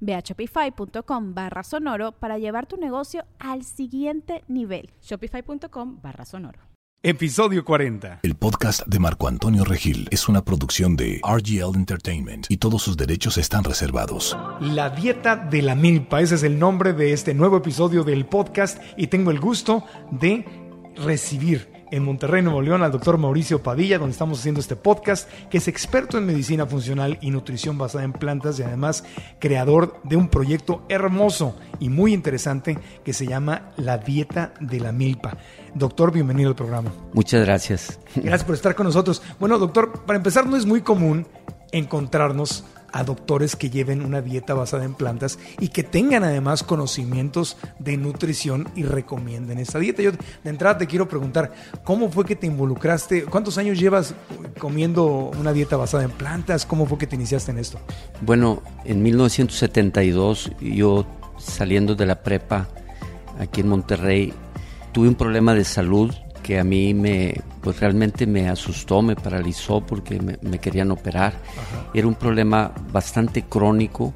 Ve a shopify.com barra sonoro para llevar tu negocio al siguiente nivel. Shopify.com barra sonoro. Episodio 40. El podcast de Marco Antonio Regil es una producción de RGL Entertainment y todos sus derechos están reservados. La dieta de la milpa, ese es el nombre de este nuevo episodio del podcast y tengo el gusto de recibir en Monterrey, Nuevo León, al doctor Mauricio Padilla, donde estamos haciendo este podcast, que es experto en medicina funcional y nutrición basada en plantas y además creador de un proyecto hermoso y muy interesante que se llama La Dieta de la Milpa. Doctor, bienvenido al programa. Muchas gracias. Gracias por estar con nosotros. Bueno, doctor, para empezar, no es muy común encontrarnos a doctores que lleven una dieta basada en plantas y que tengan además conocimientos de nutrición y recomienden esta dieta. Yo de entrada te quiero preguntar, ¿cómo fue que te involucraste? ¿Cuántos años llevas comiendo una dieta basada en plantas? ¿Cómo fue que te iniciaste en esto? Bueno, en 1972 yo saliendo de la prepa aquí en Monterrey tuve un problema de salud que a mí me, pues realmente me asustó, me paralizó porque me, querían operar. Era un problema bastante crónico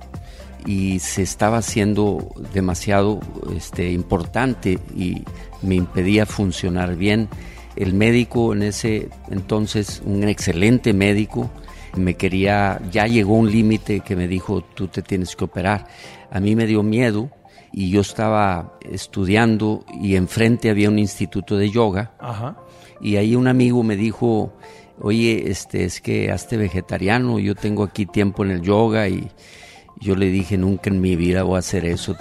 y se estaba haciendo demasiado este, importante y me impedía funcionar bien. El médico en ese entonces, un excelente médico, me quería, ya llegó un límite que me dijo, tú te tienes que operar. A mí me dio miedo y yo estaba estudiando y enfrente había un instituto de yoga. Y ahí un amigo me dijo, oye, este es que hazte vegetariano, yo tengo aquí tiempo en el yoga y yo le dije, nunca en mi vida voy a hacer eso.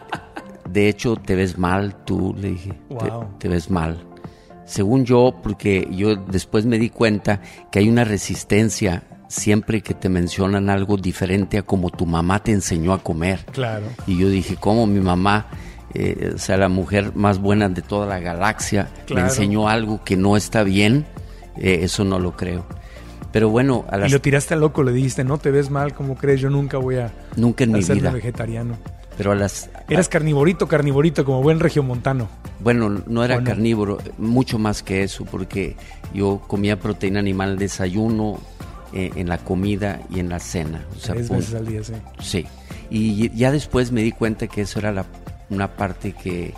de hecho, te ves mal tú, le dije, te ves mal. Según yo, porque yo después me di cuenta que hay una resistencia siempre que te mencionan algo diferente a como tu mamá te enseñó a comer. Claro. Y yo dije, ¿cómo mi mamá, eh, o sea, la mujer más buena de toda la galaxia, me enseñó algo que no está bien? Eh, eso no lo creo. Pero bueno, a Y lo tiraste a loco, le dijiste, no te ves mal, ¿cómo crees? Yo nunca voy a, nunca en mi vida. vegetariano. Pero a las... Eras carnivorito, carnivorito, como buen regiomontano. Bueno, no era carnívoro, mucho más que eso, porque yo comía proteína animal desayuno, eh, en la comida y en la cena. O sea, veces al día, sí. Sí. Y ya después me di cuenta que eso era la, una parte que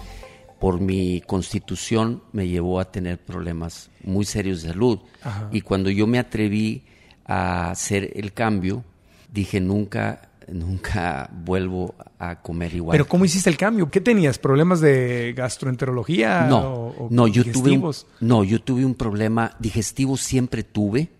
por mi constitución me llevó a tener problemas muy serios de salud. Y cuando yo me atreví a hacer el cambio, dije nunca nunca vuelvo a comer igual. Pero ¿cómo hiciste el cambio? ¿Qué tenías? ¿Problemas de gastroenterología? No, no, yo tuve un, no, yo tuve un problema digestivo, siempre tuve.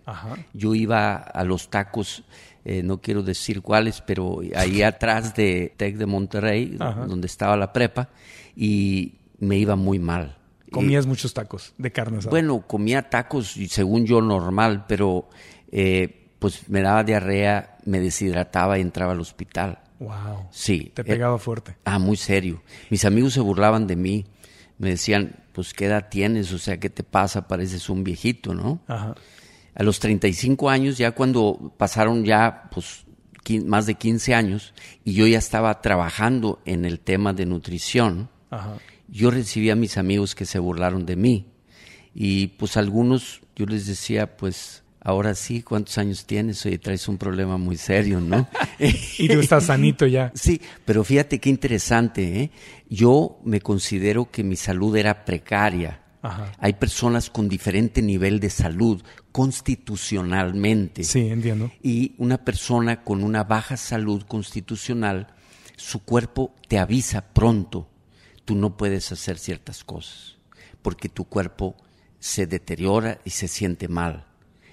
Yo iba a los tacos, eh, no quiero decir cuáles, pero ahí atrás de Tec de Monterrey, donde estaba la prepa, y me iba muy mal. ¿Comías muchos tacos de carne Bueno, comía tacos, según yo, normal, pero... Eh, pues me daba diarrea, me deshidrataba y entraba al hospital. Wow. Sí. Te pegaba fuerte. Ah, muy serio. Mis amigos se burlaban de mí. Me decían, pues, ¿qué edad tienes? O sea, ¿qué te pasa? Pareces un viejito, ¿no? Ajá. A los 35 años, ya cuando pasaron ya, pues, más de 15 años, y yo ya estaba trabajando en el tema de nutrición, Ajá. yo recibí a mis amigos que se burlaron de mí. Y pues algunos, yo les decía, pues, ahora sí, ¿cuántos años tienes? Oye, traes un problema muy serio, ¿no? y tú estás sanito ya. Sí, pero fíjate qué interesante, ¿eh? Yo me considero que mi salud era precaria. Hay personas con diferente nivel de salud constitucionalmente. Sí, entiendo. Y una persona con una baja salud constitucional, su cuerpo te avisa pronto, tú no puedes hacer ciertas cosas, porque tu cuerpo se deteriora y se siente mal.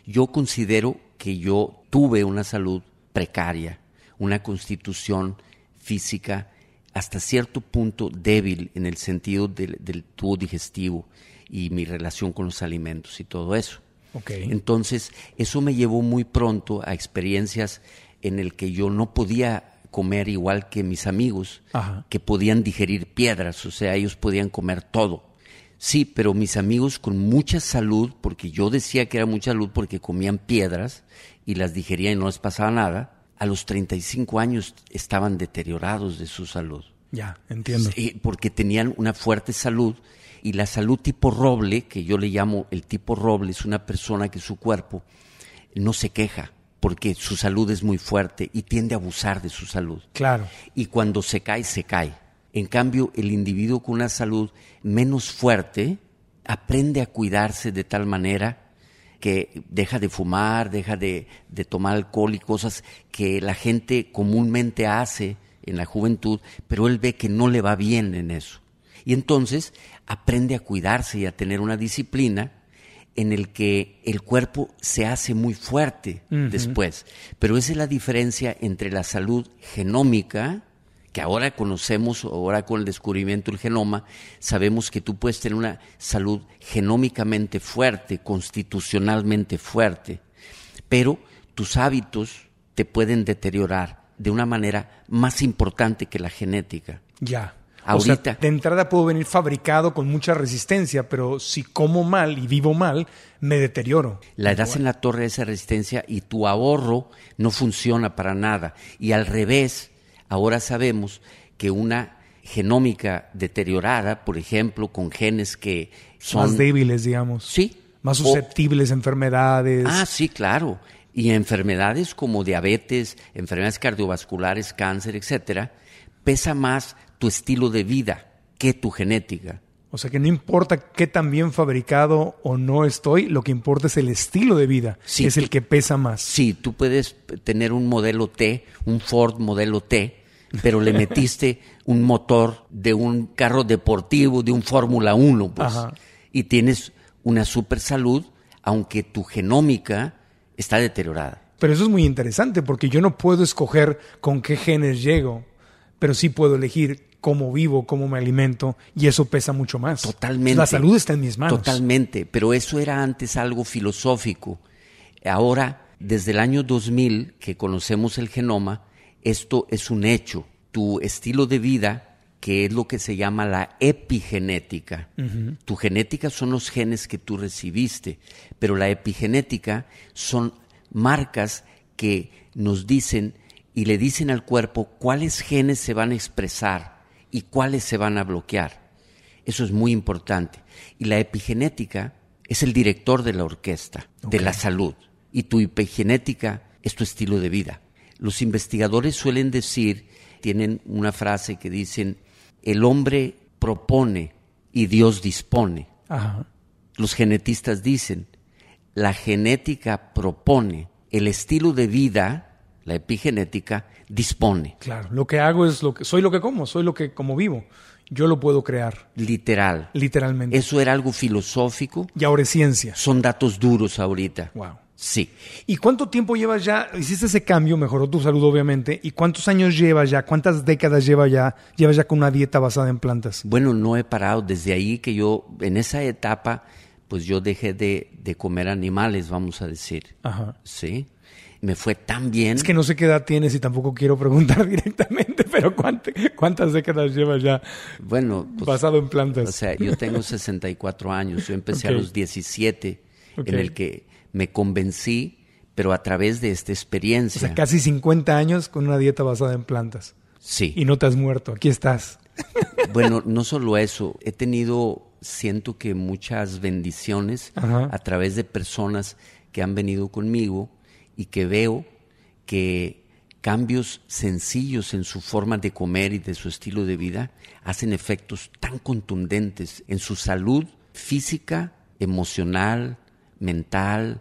Yo considero que yo tuve una salud precaria, una constitución física hasta cierto punto débil en el sentido del, del tubo digestivo y mi relación con los alimentos y todo eso. Okay. Entonces, eso me llevó muy pronto a experiencias en el que yo no podía comer igual que mis amigos, Ajá. que podían digerir piedras, o sea, ellos podían comer todo. Sí, pero mis amigos con mucha salud, porque yo decía que era mucha salud porque comían piedras y las digerían y no les pasaba nada, a los 35 años estaban deteriorados de su salud. Ya, entiendo. Sí, porque tenían una fuerte salud y la salud tipo roble, que yo le llamo el tipo roble, es una persona que su cuerpo no se queja porque su salud es muy fuerte y tiende a abusar de su salud. Claro. Y cuando se cae, se cae. En cambio, el individuo con una salud menos fuerte aprende a cuidarse de tal manera que deja de fumar, deja de, de tomar alcohol y cosas que la gente comúnmente hace en la juventud, pero él ve que no le va bien en eso. Y entonces aprende a cuidarse y a tener una disciplina en el que el cuerpo se hace muy fuerte después. Pero esa es la diferencia entre la salud genómica, que ahora conocemos, ahora con el descubrimiento del genoma, sabemos que tú puedes tener una salud genómicamente fuerte, constitucionalmente fuerte, pero tus hábitos te pueden deteriorar de una manera más importante que la genética. Ya. Ahorita. O sea, de entrada puedo venir fabricado con mucha resistencia, pero si como mal y vivo mal, me deterioro. La das en la torre de esa resistencia y tu ahorro no funciona para nada. Y al revés, ahora sabemos que una genómica deteriorada, por ejemplo, con genes que son... Más débiles, digamos. Sí. Más O- susceptibles a enfermedades. Ah, sí, claro. Y enfermedades como diabetes, enfermedades cardiovasculares, cáncer, etcétera, pesa más tu estilo de vida que tu genética. O sea que no importa qué tan bien fabricado o no estoy, lo que importa es el estilo de vida, Sí, que es el que pesa más. Sí, tú puedes tener un modelo T, un Ford modelo T, pero le metiste un motor de un carro deportivo, de un Fórmula 1, pues. Ajá. Y tienes una super salud, aunque tu genómica está deteriorada. Pero eso es muy interesante porque yo no puedo escoger con qué genes llego, pero sí puedo elegir cómo vivo, cómo me alimento y eso pesa mucho más. Totalmente. La salud está en mis manos. Totalmente, pero eso era antes algo filosófico. Ahora, desde el año 2000 que conocemos el genoma, esto es un hecho. Tu estilo de vida, que es lo que se llama la epigenética. Tu genética son los genes que tú recibiste, pero la epigenética son marcas que nos dicen y le dicen al cuerpo cuáles genes se van a expresar y cuáles se van a bloquear. Eso es muy importante. Y la epigenética es el director de la orquesta, de la salud. Y tu epigenética es tu estilo de vida. Los investigadores suelen decir, tienen una frase que dicen, el hombre propone y Dios dispone. Ajá. Los genetistas dicen, la genética propone, el estilo de vida, la epigenética, dispone. Claro, lo que hago es lo que soy lo que como, soy lo que como vivo. Yo lo puedo crear, Literal. literalmente. Eso era algo filosófico. Y ahora es ciencia. Son datos duros ahorita. Wow. Sí. ¿Y cuánto tiempo llevas ya? Hiciste ese cambio, mejoró tu salud obviamente. ¿Y cuántos años llevas ya? ¿Cuántas décadas lleva ya? Llevas ya con una dieta basada en plantas. Bueno, no he parado. Desde ahí que yo, en esa etapa, pues yo dejé de, de comer animales, vamos a decir. Ajá. Sí. Me fue tan bien. Es que no sé qué edad tienes y tampoco quiero preguntar directamente, pero ¿cuánta- ¿cuántas décadas llevas ya Bueno, pues, basado en plantas? O sea, yo tengo 64 años. Yo empecé a los 17, Ok. en el que me convencí, pero a través de esta o experiencia. sea, casi 50 años con una dieta basada en plantas. Sí. Y no te has muerto, aquí estás. Bueno, no solo eso, he tenido, siento que muchas bendiciones Ajá. a través de personas que han venido conmigo y que veo que cambios sencillos en su forma de comer y de su estilo de vida hacen efectos tan contundentes en su salud física, emocional, mental.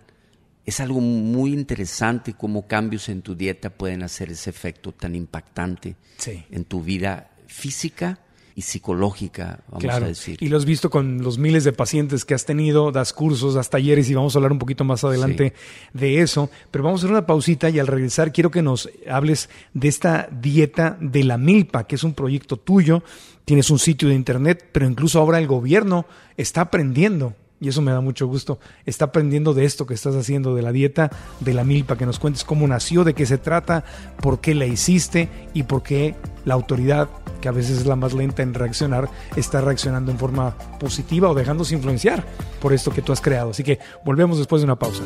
Es algo muy interesante cómo cambios en tu dieta pueden hacer ese efecto tan impactante Sí. en tu vida física y psicológica, vamos Claro. a decir. Y lo has visto con los miles de pacientes que has tenido, das cursos, das talleres y vamos a hablar un poquito más adelante de eso. Pero vamos a hacer una pausita y al regresar quiero que nos hables de esta dieta de la milpa, que es un proyecto tuyo. Tienes un sitio de internet, pero incluso ahora el gobierno está aprendiendo. Y eso me da mucho gusto. Está aprendiendo de esto que estás haciendo, de la dieta de la milpa, que nos cuentes cómo nació, de qué se trata, por qué la hiciste y por qué la autoridad, que a veces es la más lenta en reaccionar, está reaccionando en forma positiva o dejándose influenciar por esto que tú has creado. Así que volvemos después de una pausa.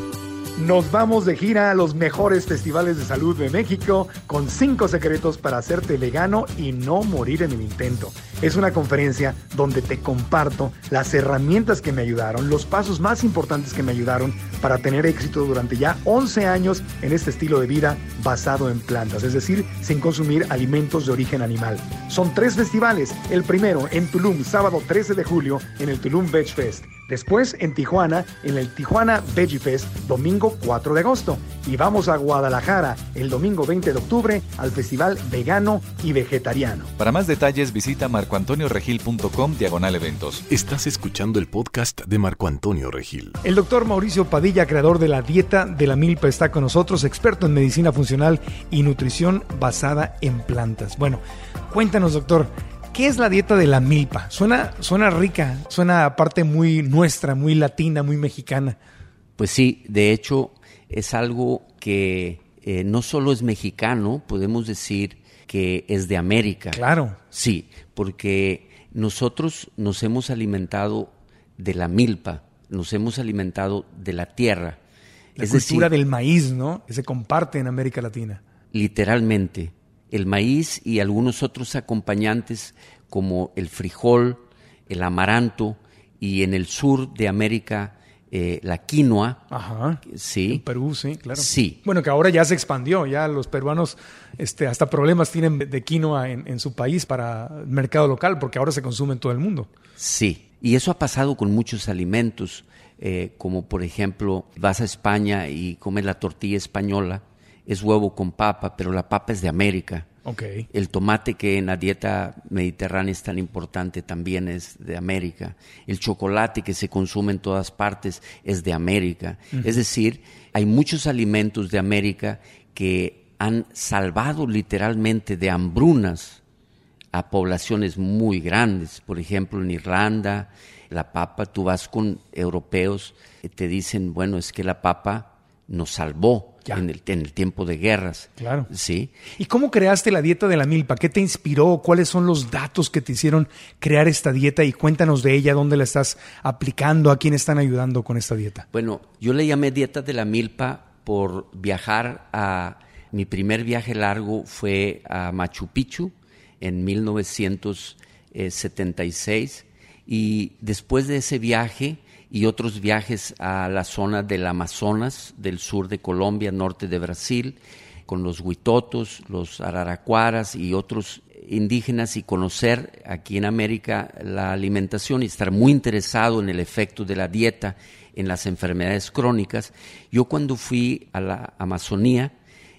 Nos vamos de gira a los mejores festivales de salud de México con cinco secretos para hacerte vegano y no morir en el intento. Es una conferencia donde te comparto las herramientas que me ayudaron, los pasos más importantes que me ayudaron para tener éxito durante ya 11 años en este estilo de vida basado en plantas, es decir, sin consumir alimentos de origen animal. Son tres festivales, el primero en Tulum, sábado 13 de julio en el Tulum Veg Fest. Después en Tijuana, en el Tijuana Veggie Fest, domingo 4 de agosto. Y vamos a Guadalajara el domingo 20 de octubre al Festival Vegano y Vegetariano. Para más detalles visita marcoantonioregil.com diagonal eventos. Estás escuchando el podcast de Marco Antonio Regil. El doctor Mauricio Padilla, creador de la dieta de la milpa, está con nosotros, experto en medicina funcional y nutrición basada en plantas. Bueno, cuéntanos, doctor, ¿qué es la dieta de la milpa? Suena, suena rica, suena aparte muy nuestra, muy latina, muy mexicana. Pues sí, de hecho es algo que eh, no solo es mexicano, podemos decir que es de América. Claro. Sí, porque nosotros nos hemos alimentado de la milpa, nos hemos alimentado de la tierra. La es cultura decir, del maíz, ¿no? Que se comparte en América Latina. literalmente, el maíz y algunos otros acompañantes como el frijol, el amaranto y en el sur de América eh, la quinoa. Ajá. Sí. En Perú, sí, claro. Sí. Bueno, que ahora ya se expandió, ya los peruanos este, hasta problemas tienen de quinoa en, en su país para el mercado local, porque ahora se consume en todo el mundo. Sí, y eso ha pasado con muchos alimentos, eh, como por ejemplo, vas a España y comes la tortilla española, es huevo con papa, pero la papa es de América. El tomate que en la dieta mediterránea es tan importante también es de América. El chocolate que se consume en todas partes es de América. Es decir, hay muchos alimentos de América que han salvado literalmente de hambrunas a poblaciones muy grandes. Por ejemplo, en Irlanda, la papa, tú vas con europeos, te dicen, bueno, es que la papa nos salvó Ya. en el, en el tiempo de guerras. Claro. Sí. ¿Y cómo creaste la dieta de la milpa? ¿Qué te inspiró? ¿Cuáles son los datos que te hicieron crear esta dieta? Y cuéntanos de ella, dónde la estás aplicando, a quién están ayudando con esta dieta. Bueno, yo le llamé dieta de la milpa por viajar a... Mi primer viaje largo fue a Machu Picchu en 1976 y después de ese viaje y otros viajes a la zona del Amazonas, del sur de Colombia, norte de Brasil, con los huitotos, los araracuaras y otros indígenas y conocer aquí en América la alimentación y estar muy interesado en el efecto de la dieta en las enfermedades crónicas. Yo cuando fui a la Amazonía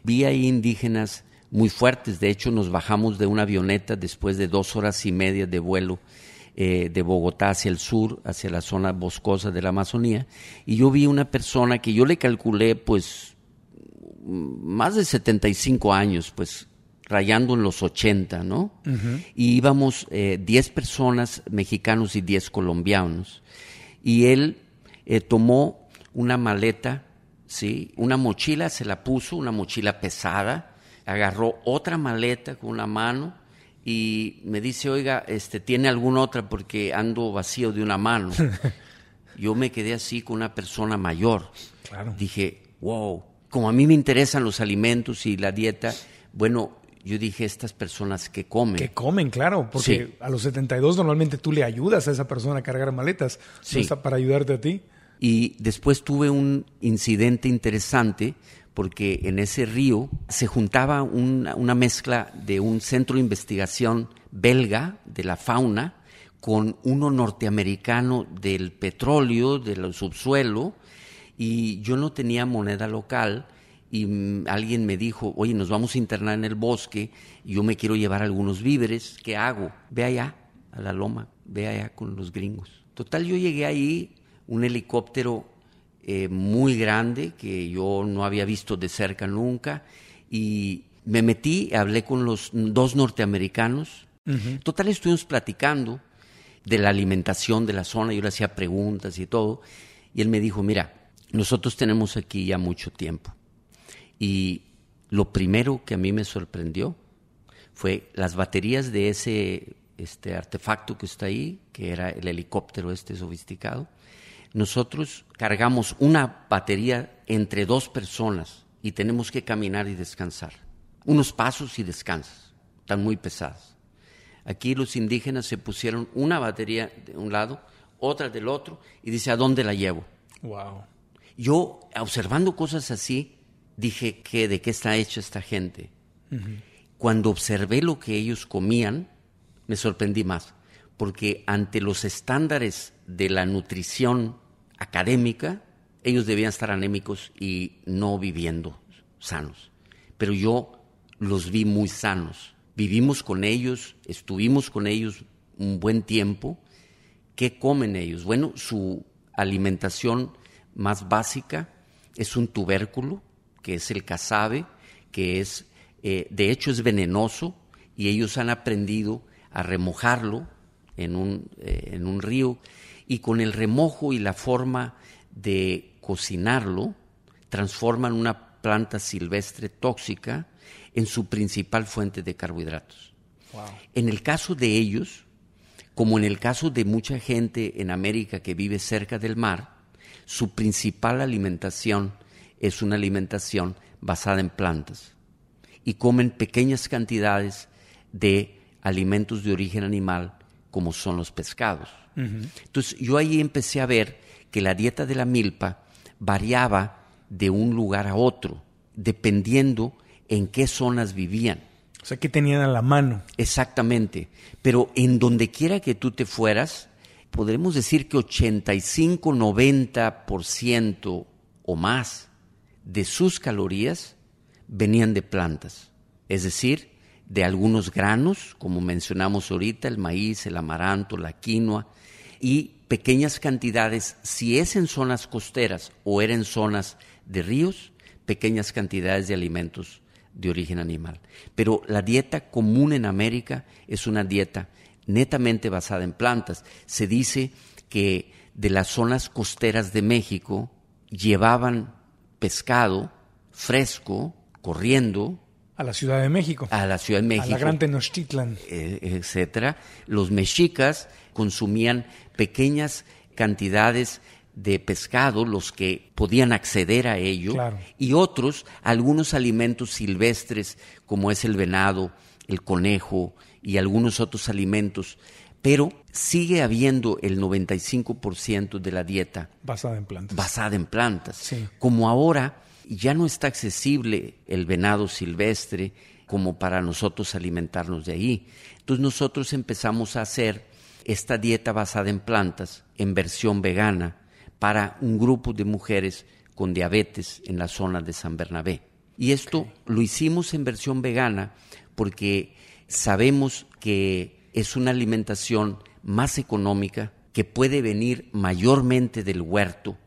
vi ahí indígenas muy fuertes, de hecho nos bajamos de una avioneta después de dos horas y media de vuelo eh, de Bogotá hacia el sur, hacia la zona boscosa de la Amazonía, y yo vi una persona que yo le calculé pues más de 75 años, pues rayando en los 80, ¿no? Y íbamos eh, 10 personas mexicanos y 10 colombianos. Y él eh, tomó una maleta, ¿sí? Una mochila, se la puso, una mochila pesada, agarró otra maleta con una mano y me dice, oiga, este, ¿tiene alguna otra? Porque ando vacío de una mano. Yo me quedé así con una persona mayor. Claro. Dije, wow, como a mí me interesan los alimentos y la dieta, bueno, yo dije, estas personas que comen. Que comen, claro, porque Sí. a los 72 normalmente tú le ayudas a esa persona a cargar maletas. Sí. No está para ayudarte a ti. Y después tuve un incidente interesante porque en ese río se juntaba una, mezcla de un centro de investigación belga de la fauna con uno norteamericano del petróleo, del subsuelo, y yo no tenía moneda local y alguien me dijo, oye, nos vamos a internar en el bosque y yo me quiero llevar algunos víveres, ¿qué hago? Ve allá a la loma, ve allá con los gringos. Total, yo llegué ahí, un helicóptero eh, muy grande que yo no había visto de cerca nunca y me metí, hablé con los dos norteamericanos. Total, estuvimos platicando de la alimentación de la zona, yo le hacía preguntas y todo, y él me dijo, mira, nosotros tenemos aquí ya mucho tiempo y lo primero que a mí me sorprendió fue las baterías de ese este artefacto que está ahí, que era el helicóptero este sofisticado. Nosotros cargamos una batería entre dos personas y tenemos que caminar y descansar. Unos pasos y descansas. Están muy pesadas. Aquí los indígenas se pusieron una batería de un lado, otra del otro, y dice, ¿a dónde la llevo? Wow. Yo, observando cosas así, dije, ¿qué, ¿de qué está hecha esta gente? Cuando observé lo que ellos comían, me sorprendí más, porque ante los estándares de la nutrición académica, ellos debían estar anémicos y no viviendo sanos. Pero yo los vi muy sanos. Vivimos con ellos, estuvimos con ellos un buen tiempo. ¿Qué comen ellos? Bueno, su alimentación más básica es un tubérculo, que es el casabe, que es, eh, de hecho es venenoso, y ellos han aprendido a remojarlo en un, eh, en un río, y con el remojo y la forma de cocinarlo, transforman una planta silvestre tóxica en su principal fuente de carbohidratos. En el caso de ellos, como en el caso de mucha gente en América que vive cerca del mar, su principal alimentación es una alimentación basada en plantas y comen pequeñas cantidades de alimentos de origen animal como son los pescados. Entonces yo ahí empecé a ver que la dieta de la milpa variaba de un lugar a otro, dependiendo en qué zonas vivían. O sea, que tenían a la mano. Exactamente. Pero en donde quiera que tú te fueras, podremos decir que 85-90% o más de sus calorías venían de plantas. Es decir, de algunos granos, como mencionamos ahorita, el maíz, el amaranto, la quinoa, y pequeñas cantidades, si es en zonas costeras o era en zonas de ríos, pequeñas cantidades de alimentos de origen animal. Pero la dieta común en América es una dieta netamente basada en plantas. Se dice que de las zonas costeras de México llevaban pescado fresco, corriendo, a la Ciudad de México. A la Ciudad de México. A la Gran Tenochtitlan. Eh, etcétera. Los mexicas consumían pequeñas cantidades de pescado, los que podían acceder a ello, y otros, algunos alimentos silvestres, como es el venado, el conejo y algunos otros alimentos. Pero sigue habiendo el 95% de la dieta basada en plantas. Basada en plantas. Como ahora ya no está accesible el venado silvestre como para nosotros alimentarnos de ahí. Entonces nosotros empezamos a hacer esta dieta basada en plantas en versión vegana para un grupo de mujeres con diabetes en la zona de San Bernabé. Y esto lo hicimos en versión vegana porque sabemos que es una alimentación más económica, que puede venir mayormente del huerto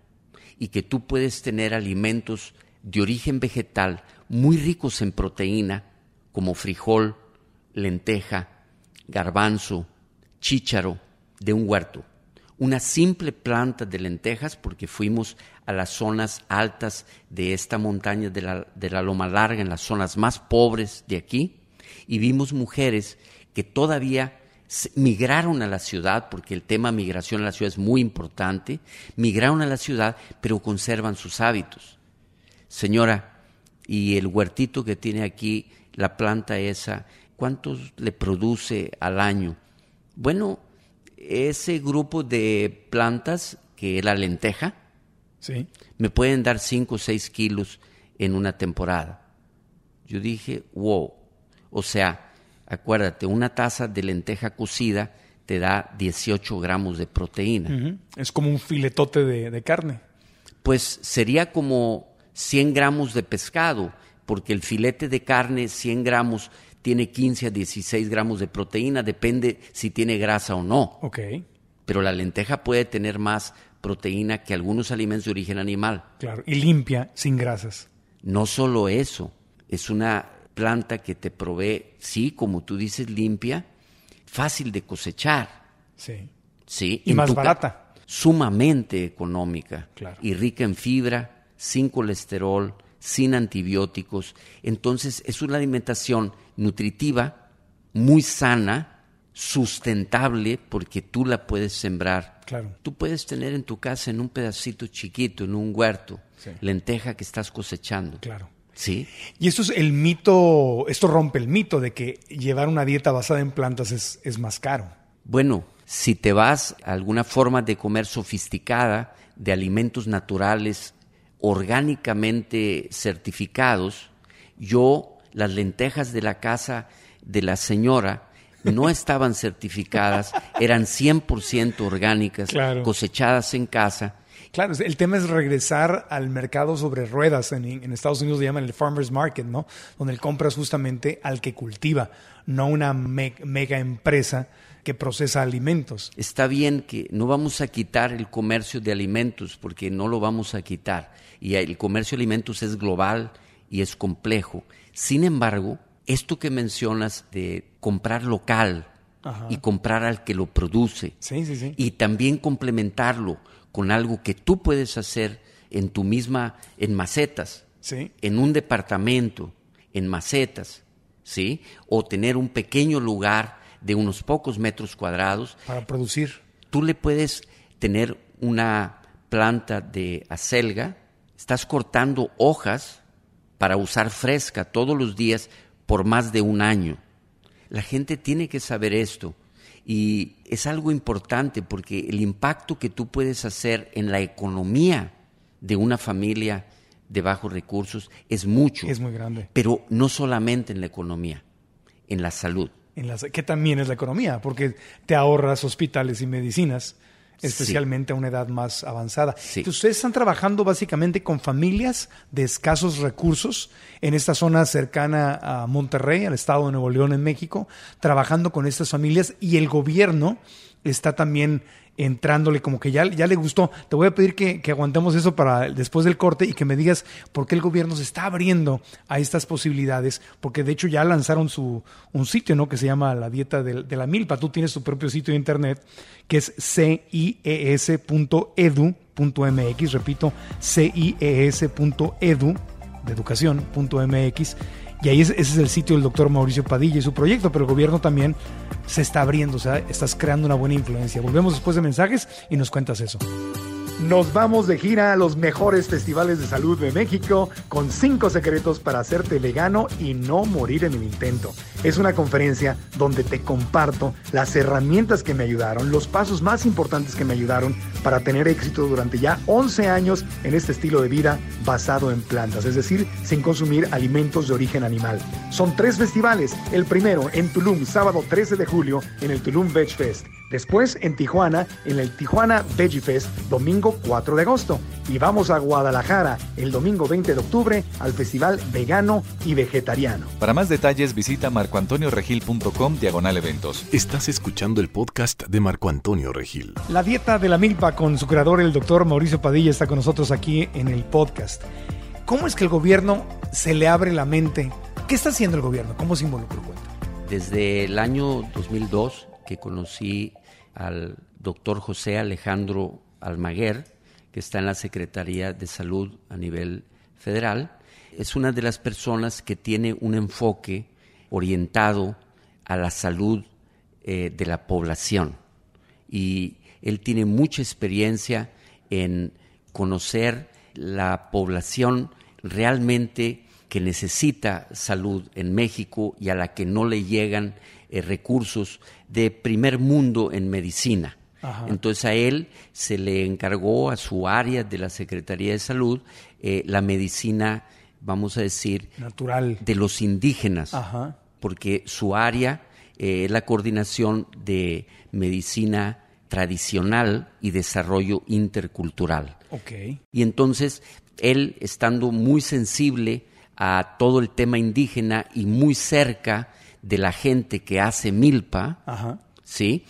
y que tú puedes tener alimentos de origen vegetal muy ricos en proteína, como frijol, lenteja, garbanzo, chícharo, de un huerto. Una simple planta de lentejas, porque fuimos a las zonas altas de esta montaña de la, de la Loma Larga, en las zonas más pobres de aquí, y vimos mujeres que todavía migraron a la ciudad, porque el tema migración a la ciudad es muy importante, migraron a la ciudad, pero conservan sus hábitos señora, y el huertito que tiene aquí, la planta esa, ¿cuántos le produce al año? Bueno, ese grupo de plantas, que es la lenteja, ¿Sí? me pueden dar 5 o 6 kilos en una temporada. Yo dije, wow, o sea, acuérdate, una taza de lenteja cocida te da 18 gramos de proteína. Es como un filetote de carne. Pues sería como 100 gramos de pescado, porque el filete de carne, 100 gramos, tiene 15 a 16 gramos de proteína, depende si tiene grasa o no. Ok, Pero la lenteja puede tener más proteína que algunos alimentos de origen animal. claro. Y limpia, sin grasas. No solo eso, es una planta que te provee, sí, como tú dices, limpia, fácil de cosechar, Sí. sí, Y en más barata. sumamente económica Claro. y rica en fibra, sin colesterol, sin antibióticos. Entonces es una alimentación nutritiva, muy sana, sustentable, porque tú la puedes sembrar. Claro. Tú puedes tener en tu casa, en un pedacito chiquito, en un huerto, Sí. lenteja que estás cosechando. Claro. ¿Sí? Y esto es el mito, esto rompe el mito de que llevar una dieta basada en plantas es, es más caro. Bueno, si te vas a alguna forma de comer sofisticada, de alimentos naturales, orgánicamente certificados, yo, las lentejas de la casa de la señora no estaban certificadas, eran 100% orgánicas, Claro. cosechadas en casa. Claro, el tema es regresar al mercado sobre ruedas. En, en Estados Unidos le llaman el farmer's market, ¿no? Donde el compras justamente al que cultiva, no una me- mega empresa que procesa alimentos. Está bien que no vamos a quitar el comercio de alimentos porque no lo vamos a quitar. Y el comercio de alimentos es global y es complejo. Sin embargo, esto que mencionas de comprar local Ajá. y comprar al que lo produce Sí, sí, sí. y también complementarlo con algo que tú puedes hacer en tu misma, en macetas, Sí. en un departamento, en macetas, ¿sí? O tener un pequeño lugar de unos pocos metros cuadrados Para producir. tú le puedes tener una planta de acelga, estás cortando hojas para usar fresca todos los días por más de un año. La gente tiene que saber esto y es algo importante porque el impacto que tú puedes hacer en la economía de una familia de bajos recursos es mucho, Es muy grande. pero no solamente en la economía, en la salud. En las, que también es la economía, porque te ahorras hospitales y medicinas, especialmente a una edad más avanzada. Sí. Entonces, Ustedes están trabajando básicamente con familias de escasos recursos en esta zona cercana a Monterrey, al estado de Nuevo León, en México, trabajando con estas familias y el gobierno está también entrándole como que ya, ya le gustó. Te voy a pedir que, que aguantemos eso para después del corte y que me digas por qué el gobierno se está abriendo a estas posibilidades, porque de hecho ya lanzaron su un sitio, ¿no? Que se llama la dieta de, de la milpa. Tú tienes tu propio sitio de internet que es cies.edu.mx, repito, cies.edu de educación.mx y ahí es- ese es el sitio del doctor Mauricio Padilla y su proyecto, pero el gobierno también se está abriendo, o sea, estás creando una buena influencia. Volvemos después de mensajes y nos cuentas eso. Nos vamos de gira a los mejores festivales de salud de México con cinco secretos para hacerte vegano y no morir en el intento. Es una conferencia donde te comparto las herramientas que me ayudaron, los pasos más importantes que me ayudaron para tener éxito durante ya 11 años en este estilo de vida basado en plantas, es decir, sin consumir alimentos de origen animal. Son tres festivales, el primero en Tulum, sábado 13 de julio en el Tulum Veg Fest. Después en Tijuana, en el Tijuana Veggie Fest, domingo 4 de agosto. Y vamos a Guadalajara el domingo 20 de octubre al Festival Vegano y Vegetariano. Para más detalles visita marcoantonioregil.com diagonal eventos. Estás escuchando el podcast de Marco Antonio Regil. La dieta de la milpa con su creador, el doctor Mauricio Padilla, está con nosotros aquí en el podcast. ¿Cómo es que el gobierno se le abre la mente? ¿Qué está haciendo el gobierno? ¿Cómo se involucró? Cuenta. Desde el año 2002 que conocí al doctor José Alejandro Almaguer, que está en la Secretaría de Salud a nivel federal, es una de las personas que tiene un enfoque orientado a la salud eh, de la población. Y él tiene mucha experiencia en conocer la población realmente que necesita salud en México y a la que no le llegan eh, recursos de primer mundo en medicina. Ajá. Entonces a él se le encargó a su área de la Secretaría de Salud eh, la medicina, vamos a decir, Natural. de los indígenas, Ajá. porque su área eh, es la coordinación de medicina tradicional y desarrollo intercultural. Ok. Y entonces, él estando muy sensible a todo el tema indígena y muy cerca de la gente que hace milpa, Ajá. ¿sí?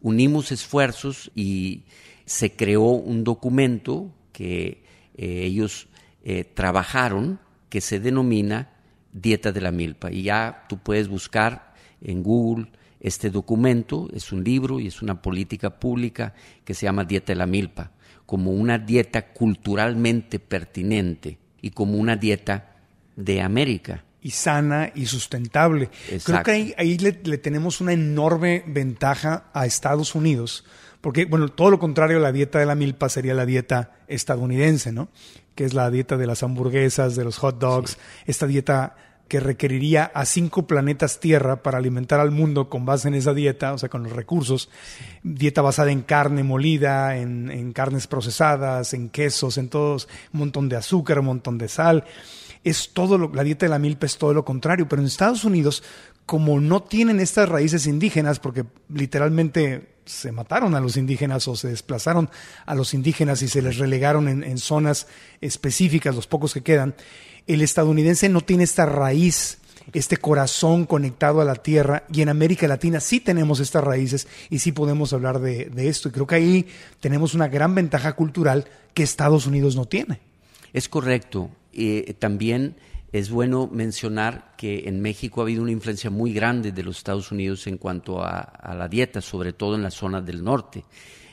Unimos esfuerzos y se creó un documento que eh, ellos eh, trabajaron que se denomina Dieta de la Milpa. Y ya tú puedes buscar en Google este documento, es un libro y es una política pública que se llama Dieta de la Milpa, como una dieta culturalmente pertinente y como una dieta de América. Y sana y sustentable. Creo Exacto. que ahí, ahí le, le tenemos una enorme ventaja a Estados Unidos, porque, bueno, todo lo contrario a la dieta de la milpa sería la dieta estadounidense, ¿no? Que es la dieta de las hamburguesas, de los hot dogs, esta dieta que requeriría a cinco planetas Tierra para alimentar al mundo con base en esa dieta, o sea, con los recursos. Dieta basada en carne molida, en, en carnes procesadas, en quesos, en todos, un montón de azúcar, un montón de sal es todo lo, la dieta de la milpa es todo lo contrario, pero en Estados Unidos, como no tienen estas raíces indígenas, porque literalmente se mataron a los indígenas o se desplazaron a los indígenas y se les relegaron en, en zonas específicas, los pocos que quedan, el estadounidense no tiene esta raíz este corazón conectado a la tierra y en América Latina sí tenemos estas raíces y sí podemos hablar de, de esto y creo que ahí tenemos una gran ventaja cultural que Estados Unidos no tiene. Es correcto. Eh, también es bueno mencionar que en México ha habido una influencia muy grande de los Estados Unidos en cuanto a, a la dieta, sobre todo en la zona del norte.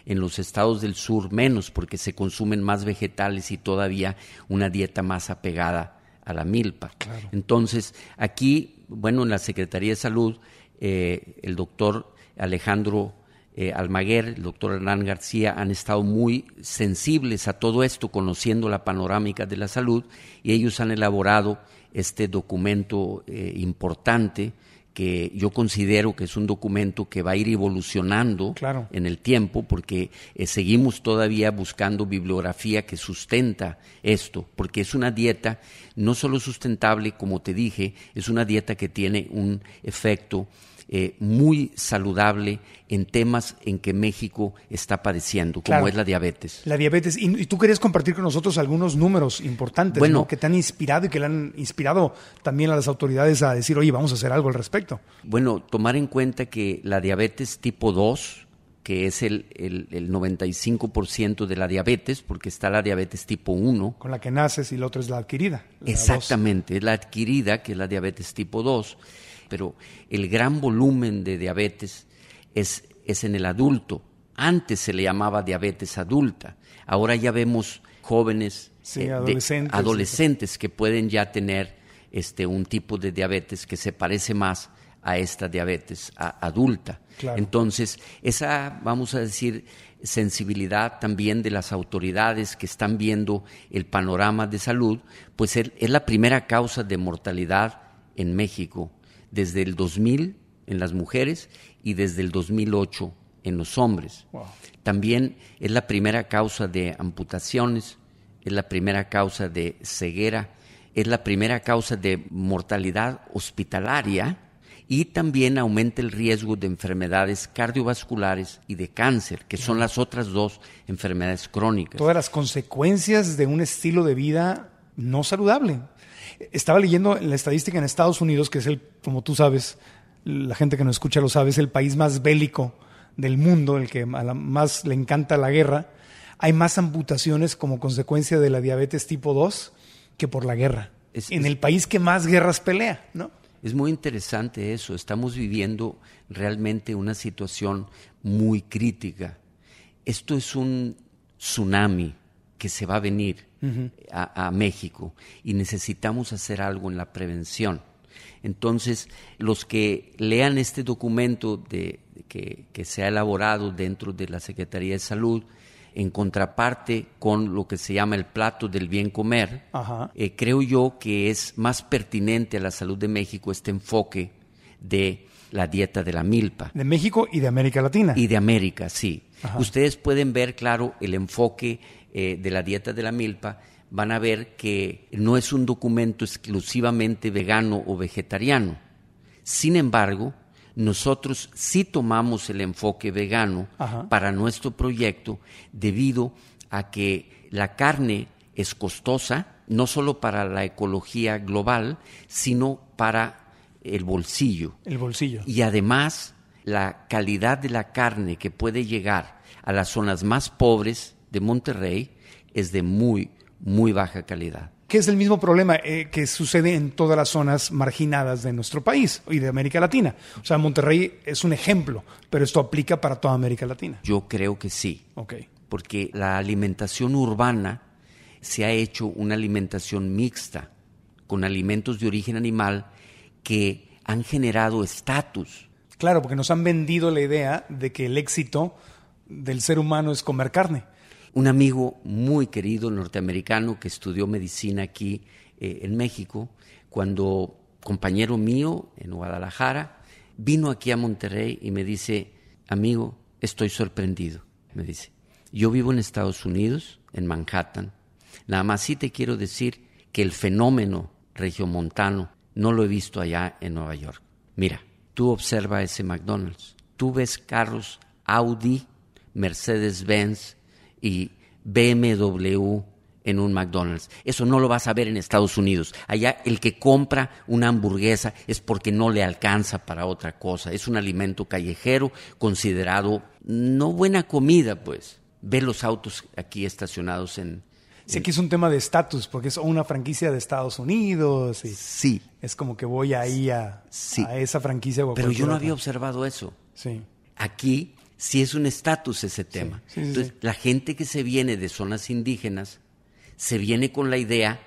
En los estados del sur menos, porque se consumen más vegetales y todavía una dieta más apegada a la milpa. Entonces, aquí, bueno, en la Secretaría de Salud, eh, el doctor Alejandro eh, Almaguer, el doctor Hernán García han estado muy sensibles a todo esto, conociendo la panorámica de la salud, y ellos han elaborado este documento eh, importante que yo considero que es un documento que va a ir evolucionando Claro. en el tiempo porque eh, seguimos todavía buscando bibliografía que sustenta esto, porque es una dieta no solo sustentable, como te dije, es una dieta que tiene un efecto eh, muy saludable en temas en que México está padeciendo, como Claro. es la diabetes. La diabetes. Y, y tú querías compartir con nosotros algunos números importantes Bueno. ¿no? que te han inspirado y que le han inspirado también a las autoridades a decir, oye, vamos a hacer algo al respecto. Bueno, tomar en cuenta que la diabetes tipo 2, que es el, el, el 95% de la diabetes, porque está la diabetes tipo 1, Con la que naces y la otra es la adquirida. la Exactamente, es la adquirida, que es la diabetes tipo 2, pero el gran volumen de diabetes es, es en el adulto. Antes se le llamaba diabetes adulta, ahora ya vemos jóvenes, Sí, de- adolescentes. adolescentes que pueden ya tener este, un tipo de diabetes que se parece más a esta diabetes a- adulta. Claro. Entonces, esa, vamos a decir, sensibilidad también de las autoridades que están viendo el panorama de salud, pues es, es la primera causa de mortalidad en México desde el 2000 en las mujeres y desde el 2008 en los hombres. Wow. También es la primera causa de amputaciones, es la primera causa de ceguera, es la primera causa de mortalidad hospitalaria y también aumenta el riesgo de enfermedades cardiovasculares y de cáncer, que son las otras dos enfermedades crónicas. Todas las consecuencias de un estilo de vida no saludable. Estaba leyendo la estadística en Estados Unidos, que es el, como tú sabes, la gente que nos escucha lo sabe, es el país más bélico del mundo, el que a la más le encanta la guerra. Hay más amputaciones como consecuencia de la diabetes tipo 2 que por la guerra. Es- en es- el país que más guerras pelea, ¿no? Es muy interesante eso. Estamos viviendo realmente una situación muy crítica. Esto es un tsunami que se va a venir a, a México y necesitamos hacer algo en la prevención. Entonces, los que lean este documento de, que, que se ha elaborado dentro de la Secretaría de Salud, en contraparte con lo que se llama el plato del bien comer, Ajá. eh, creo yo que es más pertinente a la salud de México este enfoque de la dieta de la milpa De México y de América Latina. y de América, sí. Ajá. Ustedes pueden ver, claro, el enfoque eh, de la dieta de la milpa, van a ver que no es un documento exclusivamente vegano o vegetariano. Sin embargo, nosotros sí tomamos el enfoque vegano Ajá. para nuestro proyecto debido a que la carne es costosa, no solo para la ecología global, sino para el bolsillo. El bolsillo. Y además, la calidad de la carne que puede llegar a las zonas más pobres de Monterrey es de muy, muy baja calidad. Que es el mismo problema eh, que sucede en todas las zonas marginadas de nuestro país y de América Latina. O sea, Monterrey es un ejemplo, pero esto aplica para toda América Latina. Yo creo que sí. Ok. Porque la alimentación urbana se ha hecho una alimentación mixta con alimentos de origen animal que han generado estatus. Claro, porque nos han vendido la idea de que el éxito del ser humano es comer carne. Un amigo muy querido norteamericano que estudió medicina aquí eh, en México, cuando compañero mío en Guadalajara, vino aquí a Monterrey y me dice, amigo, estoy sorprendido, me dice. Yo vivo en Estados Unidos, en Manhattan. Nada más sí te quiero decir que el fenómeno regiomontano no lo he visto allá en Nueva York. Mira, tú observa ese McDonald's. Tú ves carros Audi, Mercedes-Benz y BMW en un McDonald's. Eso no lo vas a ver en Estados Unidos. Allá el que compra una hamburguesa es porque no le alcanza para otra cosa. Es un alimento callejero considerado no buena comida, pues. Ve los autos aquí estacionados en... Sí, aquí es un tema de estatus, porque es una franquicia de Estados Unidos. Y Sí, Es como que voy ahí a, Sí. a esa franquicia. pero yo no había observado eso. Sí. Aquí sí es un estatus ese tema. sí, sí, Entonces, la gente que se viene de zonas indígenas se viene con la idea,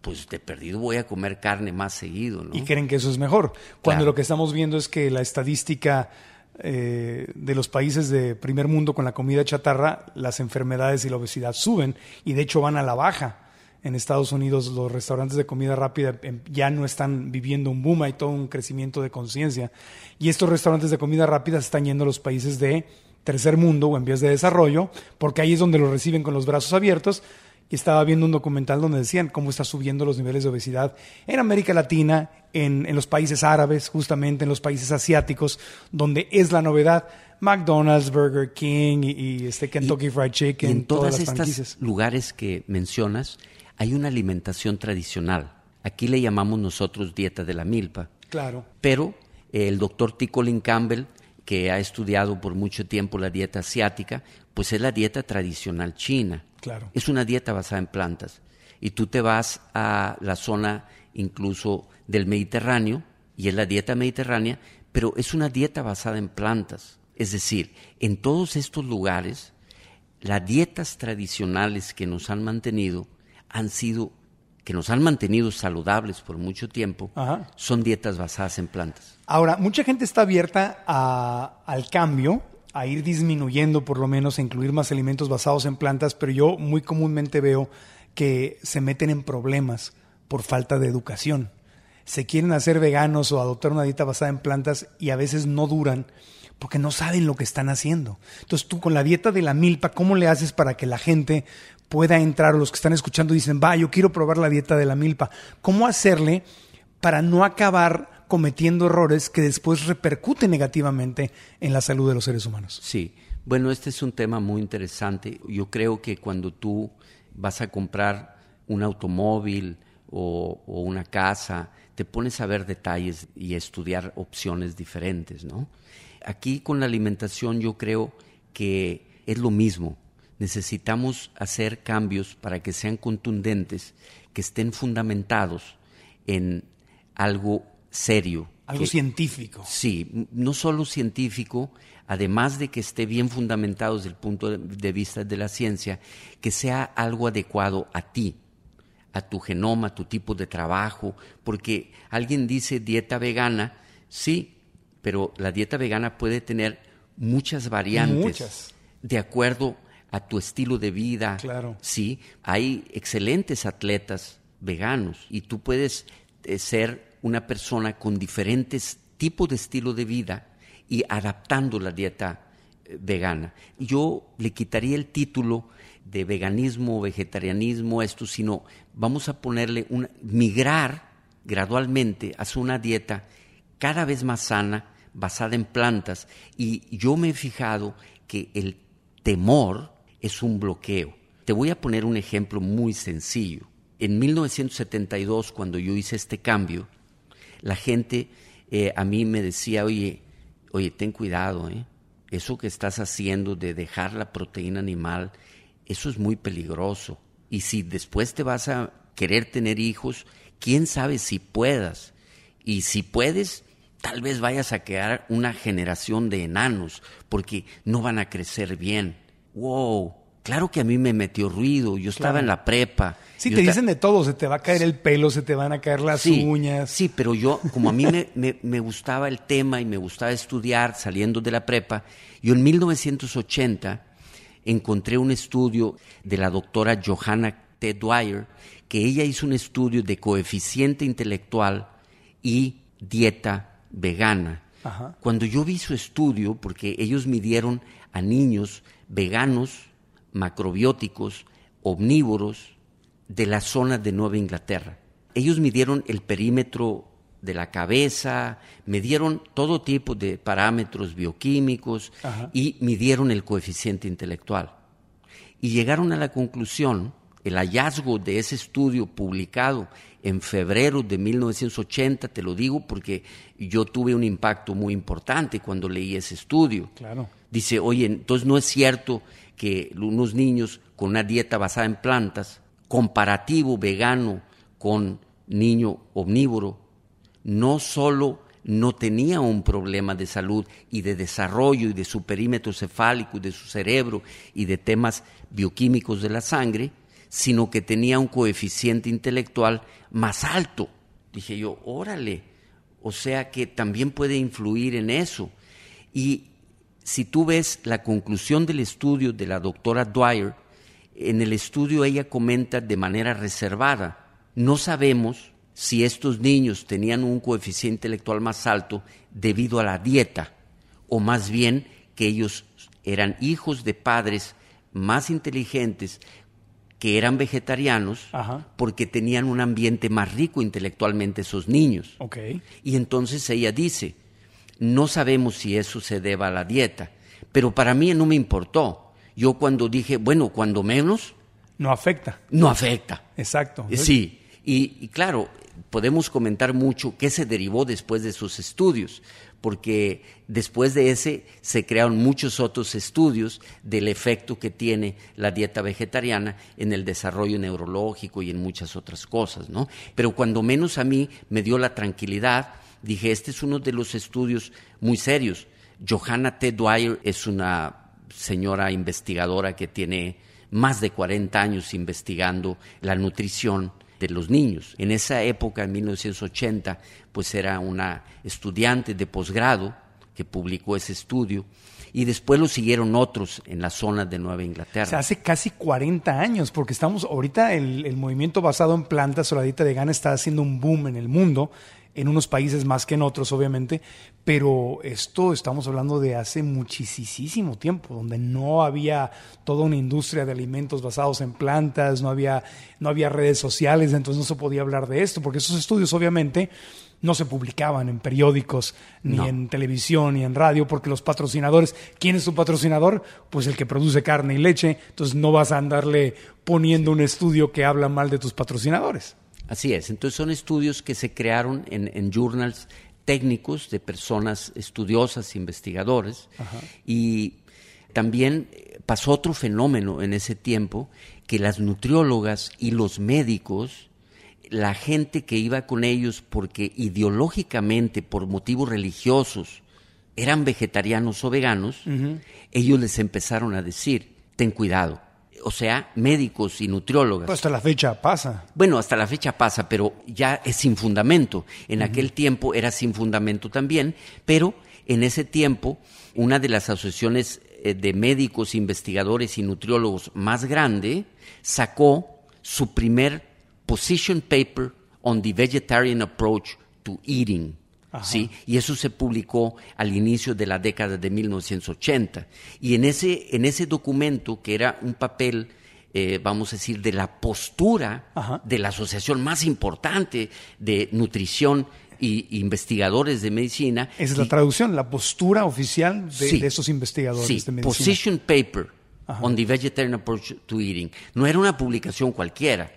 pues de perdido voy a comer carne más seguido, ¿no? y creen que eso es mejor. Cuando Claro. lo que estamos viendo es que la estadística eh, de los países de primer mundo con la comida chatarra, las enfermedades y la obesidad suben y de hecho van a la baja. En Estados Unidos los restaurantes de comida rápida em, ya no están viviendo un boom, hay todo un crecimiento de conciencia. Y estos restaurantes de comida rápida se están yendo a los países de tercer mundo o en vías de desarrollo, porque ahí es donde los reciben con los brazos abiertos. Y estaba viendo un documental donde decían cómo está subiendo los niveles de obesidad en América Latina, en, en los países árabes, justamente en los países asiáticos, donde es la novedad. McDonald's, Burger King y, y este Kentucky Fried Chicken, Y en todas las estas franquicias. lugares que mencionas hay una alimentación tradicional. Aquí le llamamos nosotros dieta de la milpa. Claro. Pero eh, el doctor T. Colin Campbell, que ha estudiado por mucho tiempo la dieta asiática, pues es la dieta tradicional china. Claro. Es una dieta basada en plantas. Y tú te vas a la zona incluso del Mediterráneo, y es la dieta mediterránea, pero es una dieta basada en plantas. Es decir, en todos estos lugares, las dietas tradicionales que nos han mantenido han sido, que nos han mantenido saludables por mucho tiempo, Ajá. son dietas basadas en plantas. Ahora, mucha gente está abierta a- al cambio, a ir disminuyendo por lo menos, a incluir más alimentos basados en plantas, pero yo muy comúnmente veo que se meten en problemas por falta de educación. Se quieren hacer veganos o adoptar una dieta basada en plantas y a veces no duran porque no saben lo que están haciendo. Entonces tú con la dieta de la milpa, ¿cómo le haces para que la gente pueda entrar o los que están escuchando dicen, va, yo quiero probar la dieta de la milpa? ¿Cómo hacerle para no acabar cometiendo errores que después repercuten negativamente en la salud de los seres humanos? Sí, bueno, este es un tema muy interesante. Yo creo que cuando tú vas a comprar un automóvil o, o una casa, te pones a ver detalles y a estudiar opciones diferentes, ¿no? Aquí con la alimentación yo creo que es lo mismo. Necesitamos hacer cambios para que sean contundentes, que estén fundamentados en algo serio. Algo que- científico. Sí, no solo científico, además de que esté bien fundamentado desde el punto de- de vista de la ciencia, que sea algo adecuado a ti, a tu genoma, a tu tipo de trabajo, porque alguien dice dieta vegana, sí, pero la dieta vegana puede tener muchas variantes Muchas. de acuerdo a tu estilo de vida. Claro. Sí, hay excelentes atletas veganos y tú puedes eh, ser una persona con diferentes tipos de estilo de vida y adaptando la dieta eh, vegana. Yo le quitaría el título de veganismo o vegetarianismo esto, sino vamos a ponerle un migrar gradualmente hacia una dieta cada vez más sana, basada en plantas. Y yo me he fijado que el temor es un bloqueo. Te voy a poner un ejemplo muy sencillo. En 1972, cuando yo hice este cambio, la gente eh, a mí me decía, oye, oye, ten cuidado, ¿eh? eso que estás haciendo de dejar la proteína animal, eso es muy peligroso. Y si después te vas a querer tener hijos, quién sabe si puedas. Y si puedes, tal vez vayas a quedar una generación de enanos, porque no van a crecer bien. ¡Wow! Claro que a mí me metió ruido, yo estaba en la prepa. Sí, te dicen de todo, se te va a caer el pelo, se te van a caer las Sí, uñas. Sí, pero yo, como a mí me, me- me gustaba el tema y me gustaba estudiar saliendo de la prepa, yo en 1980 encontré un estudio de la doctora Johanna T. Dwyer, que ella hizo un estudio de coeficiente intelectual y dieta vegana. Ajá. Cuando yo vi su estudio, porque ellos midieron a niños veganos, macrobióticos, omnívoros, de la zona de Nueva Inglaterra. Ellos midieron el perímetro de la cabeza, midieron todo tipo de parámetros bioquímicos Ajá. y midieron el coeficiente intelectual. Y llegaron a la conclusión, el hallazgo de ese estudio publicado en febrero de 1980, te lo digo porque yo tuve un impacto muy importante cuando leí ese estudio. Claro. Dice, oye, entonces no es cierto que unos niños con una dieta basada en plantas, comparativo vegano con niño omnívoro, no solo no tenía un problema de salud y de desarrollo y de su perímetro cefálico y de su cerebro y de temas bioquímicos de la sangre, sino que tenía un coeficiente intelectual más alto. Dije yo, órale, o sea que también puede influir en eso. Y si tú ves la conclusión del estudio de la doctora Dwyer, en el estudio ella comenta de manera reservada, no sabemos si estos niños tenían un coeficiente intelectual más alto debido a la dieta, o más bien que ellos eran hijos de padres más inteligentes que eran vegetarianos Ajá. porque tenían un ambiente más rico intelectualmente esos niños. Ok. Y entonces ella dice, no sabemos si eso se deba a la dieta, pero para mí no me importó. Yo cuando dije, bueno, cuando menos, No afecta. no afecta. Exacto. Eh, Sí, y, y claro, podemos comentar mucho qué se derivó después de sus estudios, porque después de ese se crearon muchos otros estudios del efecto que tiene la dieta vegetariana en el desarrollo neurológico y en muchas otras cosas, ¿no? Pero cuando menos a mí me dio la tranquilidad, dije, este es uno de los estudios muy serios. Johanna T. Dwyer es una señora investigadora que tiene más de 40 años investigando la nutrición de los niños. En esa época, en 1980, pues era una estudiante de posgrado que publicó ese estudio y después lo siguieron otros en la zona de Nueva Inglaterra. O sea, hace casi 40 años, porque estamos ahorita el, movimiento basado en plantas o la dieta vegana está haciendo un boom en el mundo, en unos países más que en otros, obviamente, pero esto estamos hablando de hace muchísimo tiempo, donde no había toda una industria de alimentos basados en plantas, no había, no había redes sociales, entonces no se podía hablar de esto, porque esos estudios obviamente no se publicaban en periódicos, ni No. en televisión, ni en radio, porque los patrocinadores, ¿quién es tu patrocinador? Pues el que produce carne y leche, entonces no vas a andarle poniendo un estudio que habla mal de tus patrocinadores. Así es, entonces son estudios que se crearon en, en journals técnicos de personas estudiosas, investigadores, y también pasó otro fenómeno en ese tiempo, que las nutriólogas y los médicos, la gente que iba con ellos porque ideológicamente, por motivos religiosos, eran vegetarianos o veganos, ellos les empezaron a decir, ten cuidado. O sea, médicos y nutriólogas. Pues hasta la fecha pasa. Bueno, hasta la fecha pasa, pero ya es sin fundamento. En aquel tiempo era sin fundamento también, pero en ese tiempo una de las asociaciones eh, de médicos, investigadores y nutriólogos más grande sacó su primer position paper on the vegetarian approach to eating. ¿Sí? Y eso se publicó al inicio de la década de 1980. Y en ese, en ese documento, que era un papel, eh, vamos a decir, de la postura Ajá. de la asociación más importante de nutrición y investigadores de medicina. Esa es la traducción, la postura oficial de, Sí. de estos investigadores Sí, de medicina. Position Paper on the Vegetarian Approach to Eating. No era una publicación cualquiera,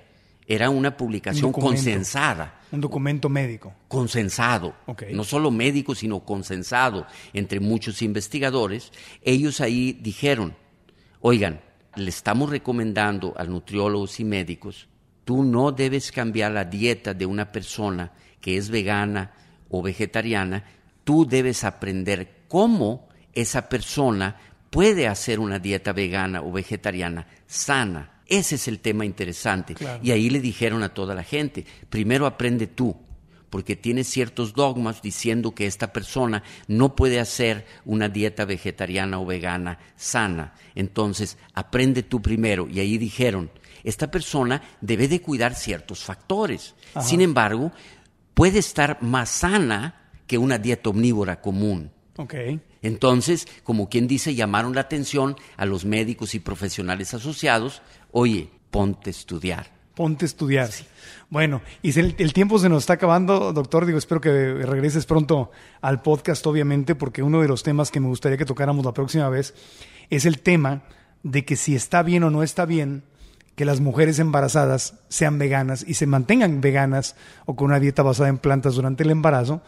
era una publicación consensada Un documento médico. consensado, Ok. no solo médico, sino consensado entre muchos investigadores, ellos ahí dijeron, oigan, le estamos recomendando a nutriólogos y médicos, tú no debes cambiar la dieta de una persona que es vegana o vegetariana, tú debes aprender cómo esa persona puede hacer una dieta vegana o vegetariana sana. Ese es el tema interesante. Claro. Y ahí le dijeron a toda la gente, primero aprende tú, porque tienes ciertos dogmas diciendo que esta persona no puede hacer una dieta vegetariana o vegana sana. Entonces, aprende tú primero. Y ahí dijeron, esta persona debe de cuidar ciertos factores. Sin embargo, puede estar más sana que una dieta omnívora común. Entonces, como quien dice, llamaron la atención a los médicos y profesionales asociados, oye, ponte a estudiar. Ponte a estudiar. Bueno, y el, el tiempo se nos está acabando, doctor. Digo, espero que regreses pronto al podcast, obviamente, porque uno de los temas que me gustaría que tocáramos la próxima vez es el tema de que si está bien o no está bien que las mujeres embarazadas sean veganas y se mantengan veganas o con una dieta basada en plantas durante el embarazo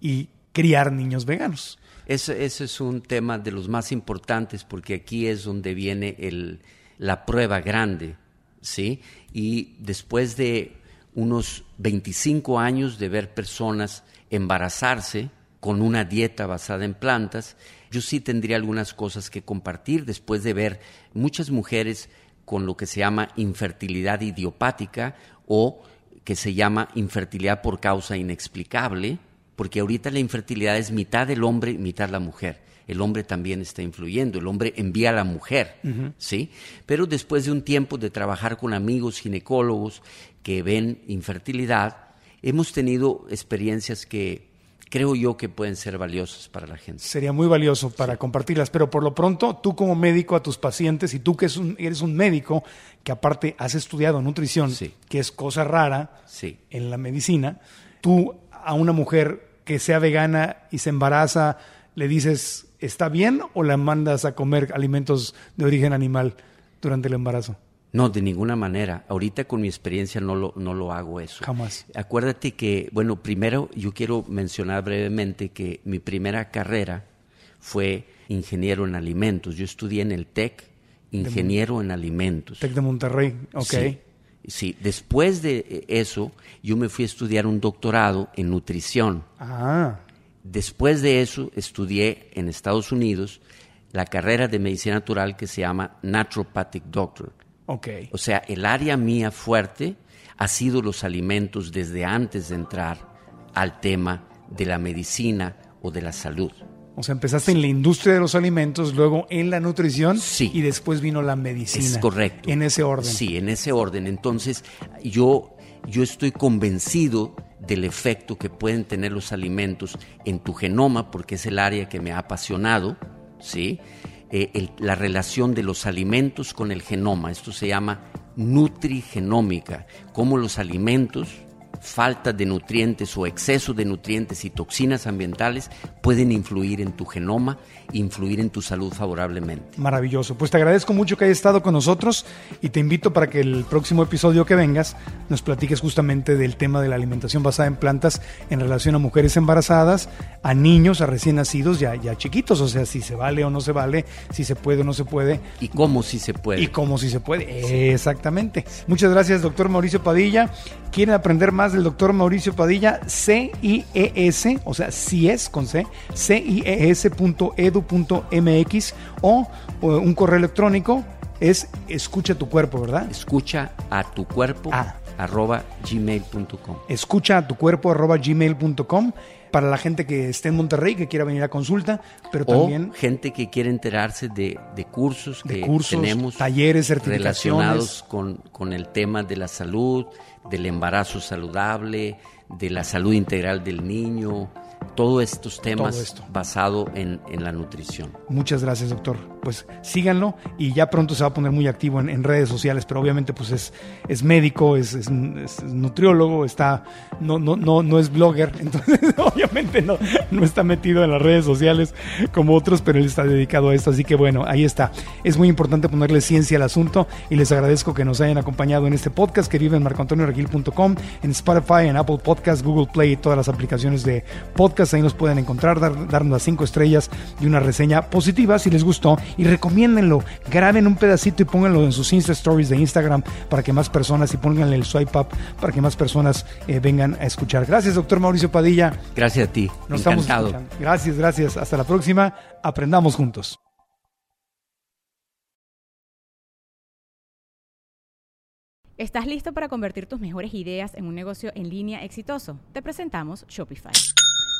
y criar niños veganos. Ese, ese es un tema de los más importantes porque aquí es donde viene el, la prueba grande, ¿sí? Y después de unos 25 años de ver personas embarazarse con una dieta basada en plantas, yo sí tendría algunas cosas que compartir después de ver muchas mujeres con lo que se llama infertilidad idiopática o que se llama infertilidad por causa inexplicable, porque ahorita la infertilidad es mitad del hombre mitad la mujer. El hombre también está influyendo, el hombre envía a la mujer, ¿sí? Pero después de un tiempo de trabajar con amigos ginecólogos que ven infertilidad, hemos tenido experiencias que creo yo que pueden ser valiosas para la gente. Sería muy valioso para compartirlas, pero por lo pronto tú como médico a tus pacientes y tú que eres un médico que aparte has estudiado nutrición, Sí. que es cosa rara Sí. en la medicina, tú a una mujer que sea vegana y se embaraza, le dices, ¿está bien o la mandas a comer alimentos de origen animal durante el embarazo? No, de ninguna manera. Ahorita con mi experiencia no lo, no lo hago eso. Jamás. Acuérdate que, bueno, primero yo quiero mencionar brevemente que mi primera carrera fue ingeniero en alimentos. Yo estudié en el TEC, ingeniero en alimentos. Tec de Monterrey, ok. Sí, sí. después de eh, eso yo me fui a estudiar un doctorado en nutrición. Ah, Después de eso estudié en Estados Unidos la carrera de medicina natural que se llama Naturopathic Doctor. ok. O sea, el área mía fuerte ha sido los alimentos desde antes de entrar al tema de la medicina o de la salud. O sea, empezaste en la industria de los alimentos, luego en la nutrición Sí. y después vino la medicina. Es correcto. En ese orden. Sí, en ese orden. Entonces, yo, yo estoy convencido del efecto que pueden tener los alimentos en tu genoma, porque es el área que me ha apasionado, ¿sí? Eh, la relación de los alimentos con el genoma. Esto se llama nutrigenómica, cómo los alimentos, falta de nutrientes o exceso de nutrientes y toxinas ambientales pueden influir en tu genoma, influir en tu salud favorablemente. Maravilloso. Pues te agradezco mucho que hayas estado con nosotros y te invito para que el próximo episodio que vengas nos platiques justamente del tema de la alimentación basada en plantas en relación a mujeres embarazadas, a niños, a recién nacidos y a, y a chiquitos. O sea, si se vale o no se vale, si se puede o no se puede Y cómo sí se puede. y cómo si se puede. Exactamente. Muchas gracias, doctor Mauricio Padilla. ¿Quieren aprender más del doctor Mauricio Padilla? C-I-E-S, o sea, CIES con C, cies.edu.mx o, o un correo electrónico es escucha tu cuerpo, ¿verdad? Escucha a tu cuerpo Ah. arroba gmail.com. Escucha a tu cuerpo arroba gmail.com para la gente que esté en Monterrey, que quiera venir a consulta, pero O también gente que quiere enterarse de, de cursos De que cursos, tenemos talleres, certificaciones. relacionados con, con el tema de la salud, del embarazo saludable, de la salud integral del niño, todos estos temas Todo esto. basado en, en la nutrición. muchas gracias, doctor. Pues síganlo y ya pronto se va a poner muy activo en, redes sociales, pero obviamente pues es, es médico, es, nutriólogo, está, no, no, no, no es blogger, entonces obviamente no, no está metido en las redes sociales como otros, pero él está dedicado a esto, así que bueno, ahí está. Es muy importante ponerle ciencia al asunto y les agradezco que nos hayan acompañado en este podcast que vive en marcoantonioregil.com, en Spotify, en Apple Podcast, Google Play y todas las aplicaciones de podcast, ahí nos pueden encontrar, dar, darnos las cinco estrellas y una reseña positiva si les gustó y recomiéndenlo, graben un pedacito y pónganlo en sus Insta Stories de Instagram para que más personas y pónganle el swipe up para que más personas eh, vengan a escuchar. Gracias, doctor Mauricio Padilla. Gracias a ti. Nos Encantado. Estamos gracias, gracias. Hasta la próxima. Aprendamos juntos. ¿Estás listo para convertir tus mejores ideas en un negocio en línea exitoso? Te presentamos Shopify.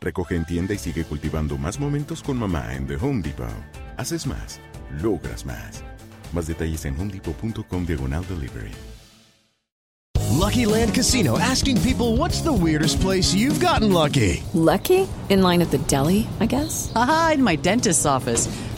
Recoge en tienda y sigue cultivando más momentos con mamá en The Home Depot. Haces más, logras más. Más detalles en homedepot.com diagonal delivery. Lucky Land Casino asking people what's the weirdest place you've gotten lucky? Lucky? In line at the deli, I guess? Aha, in my dentist's office.